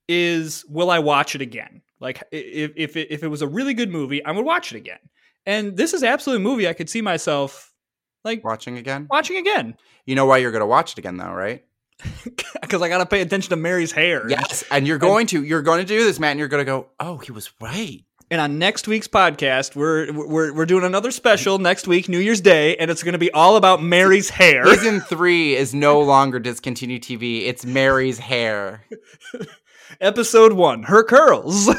is will I watch it again? Like if if it, if it was a really good movie, I would watch it again. And this is absolutely a movie I could see myself like Watching again? watching again You know why you're going to watch it again, though, right? because I got to pay attention to Mary's hair. Yes. And you're going to. You're going to do this, Matt, and you're going to go, oh, he was right. And on next week's podcast, we're we're we're doing another special next week, New Year's Day, and it's going to be all about Mary's hair. Season three is no longer discontinued TV. It's Mary's hair. Episode one, her curls.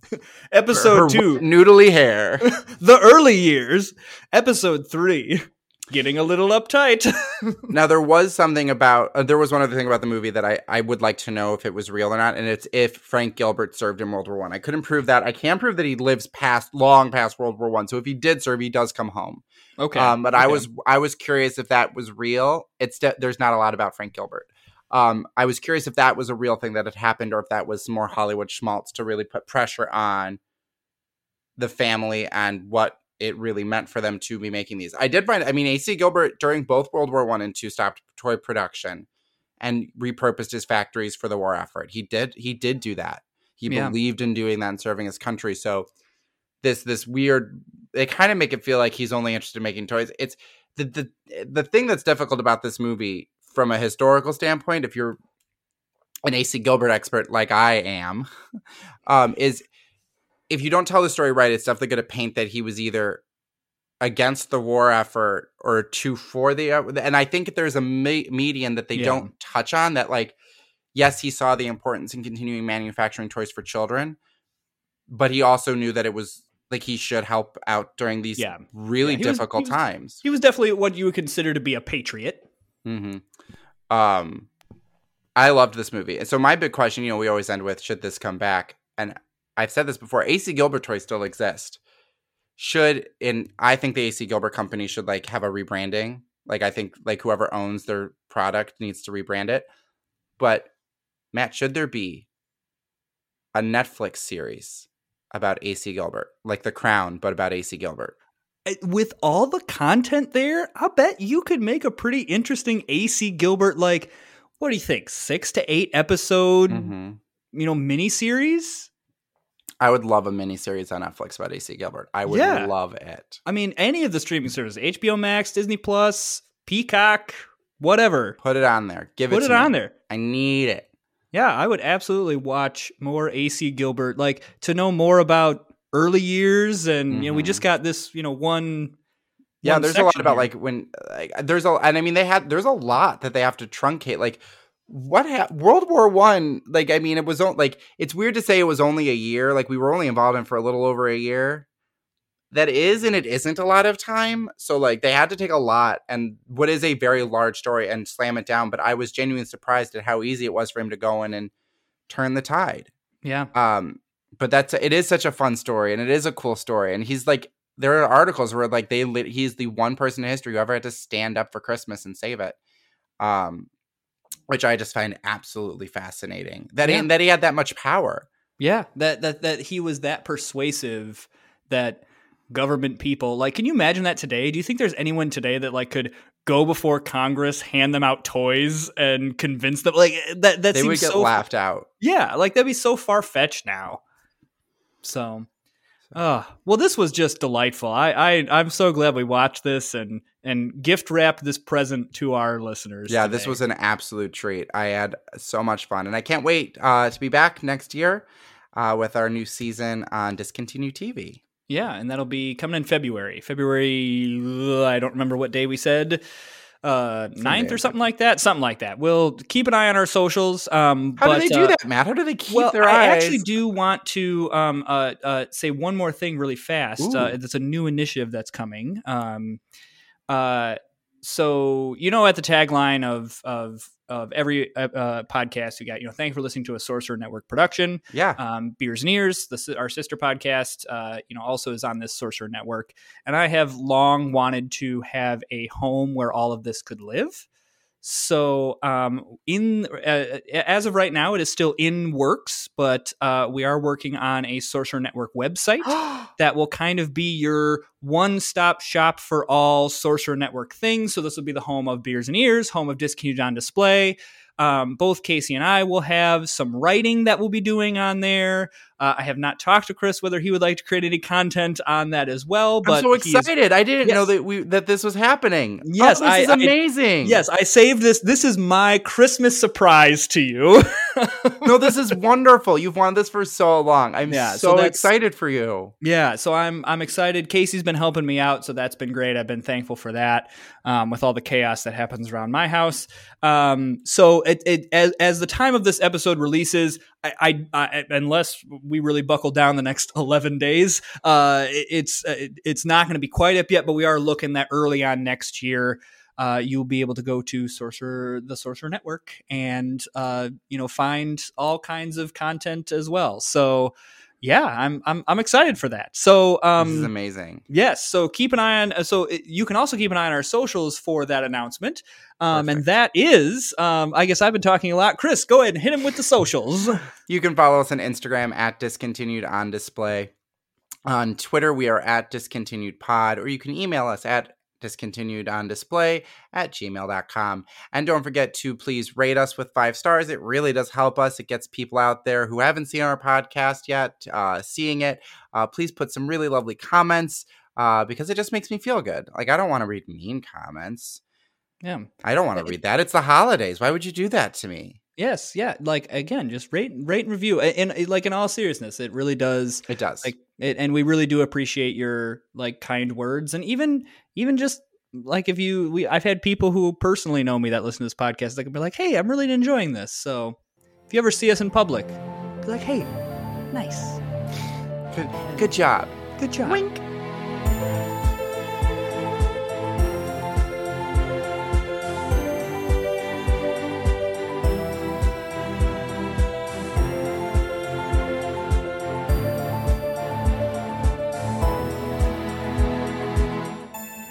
Episode Her two, noodly hair. the early years. Episode three, getting a little uptight. now there was something about uh, there was one other thing about the movie that I, I would like to know if it was real or not and it's if frank gilbert served in world war one. I. I couldn't prove that. I can prove that he lives past long past world war one so if he did serve he does come home. Okay, um, but i was i was curious if that was real. It's de- there's not a lot about frank gilbert. Um, i was curious if that was a real thing that had happened or if that was more hollywood schmaltz to really put pressure on the family and what it really meant for them to be making these. I did find, I mean, AC Gilbert during both World War One and Two stopped toy production and repurposed his factories for the war effort. He did, he did do that. He Yeah. believed in doing that and serving his country. So this, this weird, they kind of make it feel like he's only interested in making toys. It's the the the thing that's difficult about this movie from a historical standpoint, if you're an AC Gilbert expert like I am, um, is if you don't tell the story right, it's definitely going to paint that he was either against the war effort or too for the. And I think there's a me- median that they Yeah. don't touch on that, like, yes, he saw the importance in continuing manufacturing toys for children, but he also knew that it was like he should help out during these Yeah. really Yeah, he was- difficult he was- times. he was definitely what you would consider to be a patriot. hmm Um, I loved this movie. And so my big question, you know, we always end with, should this come back? And I've said this before, AC Gilbert toys still exist. Should, and I think the AC Gilbert company should like have a rebranding. Like I think like whoever owns their product needs to rebrand it. But Matt, should there be a Netflix series about AC Gilbert, like The Crown, but about AC Gilbert? With all the content there, I bet you could make a pretty interesting AC Gilbert like what do you think? 6 to 8 episode, hmm you know, miniseries? I would love a miniseries on Netflix about AC Gilbert. I would Yeah. love it. I mean, any of the streaming services, HBO Max, Disney Plus, Peacock, whatever. Put it on there. Give Put it it to on me. there. I need it. Yeah, I would absolutely watch more AC Gilbert, like to know more about early years. And you know, we just mm-hmm. got this, you know, one. Yeah, one there's a lot about here. like when like there's a and I mean they had there's a lot that they have to truncate. Like what ha- World War One? Like I mean it was on- like it's weird to say it was only a year. Like we were only involved in for a little over a year. That is and it isn't a lot of time. So like they had to take a lot and what is a very large story and slam it down. But I was genuinely surprised at how easy it was for him to go in and turn the tide. yeah, um but that's it is such a fun story and it is a cool story and he's like there are articles where like they lit, he's the one person in history who ever had to stand up for christmas and save it um which i just find absolutely fascinating that Yeah. he, that he had that much power yeah, that that that he was that persuasive that government people like. Can you imagine that today? Do you think there's anyone today that like could go before Congress, hand them out toys, and convince them like eh, that? That they would get so laughed out Yeah, like that'd be so far fetched now. So, uh, well, this was just delightful. I, I, I'm so glad we watched this and and gift wrapped this present to our listeners. yeah this was an absolute treat i had so much fun and i can't wait uh to be back next year uh with our new season on discontinued tv yeah, and that'll be coming in February. February, I don't remember what day we said. Uh, ninth or something like that. Something like that. We'll keep an eye on our socials. Um, how but, do they do uh, that matt how do they keep their eyes? well, their I eyes actually do want to um, uh, uh, say one more thing really fast. Uh, it's a new initiative that's coming. Um, uh, so you know, at the tagline of of of every uh, uh, podcast, you got you know, thank you for listening to a Sorcerer Network production. yeah Um, Beers and Ears, the, our sister podcast, uh, you know, also is on this Sorcerer Network, and I have long wanted to have a home where all of this could live. So, um, in uh, as of right now, it is still in works, but uh, we are working on a Sorcerer Network website that will kind of be your one-stop shop for all Sorcerer Network things. So this will be the home of Beers and Ears, home of Discontinued on Display. Um, both Casey and I will have some writing that we'll be doing on there. Uh, I have not talked to Chris whether he would like to create any content on that as well. But I'm so is- excited. I didn't Yes. know that we that this was happening. Yes, oh, this I- is I- amazing. Yes, I saved this. This is my Christmas surprise to you. no, this is wonderful. You've wanted this for so long. I'm Yeah, so so, excited for you. Yeah, so I'm I'm excited. Casey's been helping me out, so that's been great. I've been thankful for that. Um, with all the chaos that happens around my house. Um, so it, it as, as the time of this episode releases, I, I, unless we really buckle down the next eleven days, uh, it- it's it, it's not going to be quite up yet. But we are looking that early on next year. Uh, you'll be able to go to Sorcerer, the Sorcerer Network, and uh, you know find all kinds of content as well. So, yeah, I'm I'm I'm excited for that. So, this is um, amazing. yes, so keep an eye on. uh, So it, you can also keep an eye on our socials for that announcement. Um, and that is, um, I guess I've been talking a lot. Chris, go ahead and hit him with the socials. You can follow us on Instagram at discontinued on display. On Twitter, we are at discontinued pod, or you can email us at discontinued on display at gmail.com. And don't forget to please rate us with five stars. It really does help us. It gets people out there who haven't seen our podcast yet uh, seeing it. Uh, please put some really lovely comments uh, because it just makes me feel good. Like, I don't want to read mean comments. Yeah. I don't want to read that. It's the holidays. Why would you do that to me? Yes. Yeah. Like again, just rate, rate and review. And, and like in all seriousness, it really does. It does. Like it, and we really do appreciate your like kind words, and even even just like if you we I've had people who personally know me that listen to this podcast that can be like, hey, I'm really enjoying this. So if you ever see us in public, be like, hey, nice, good, good job. good job. Wink.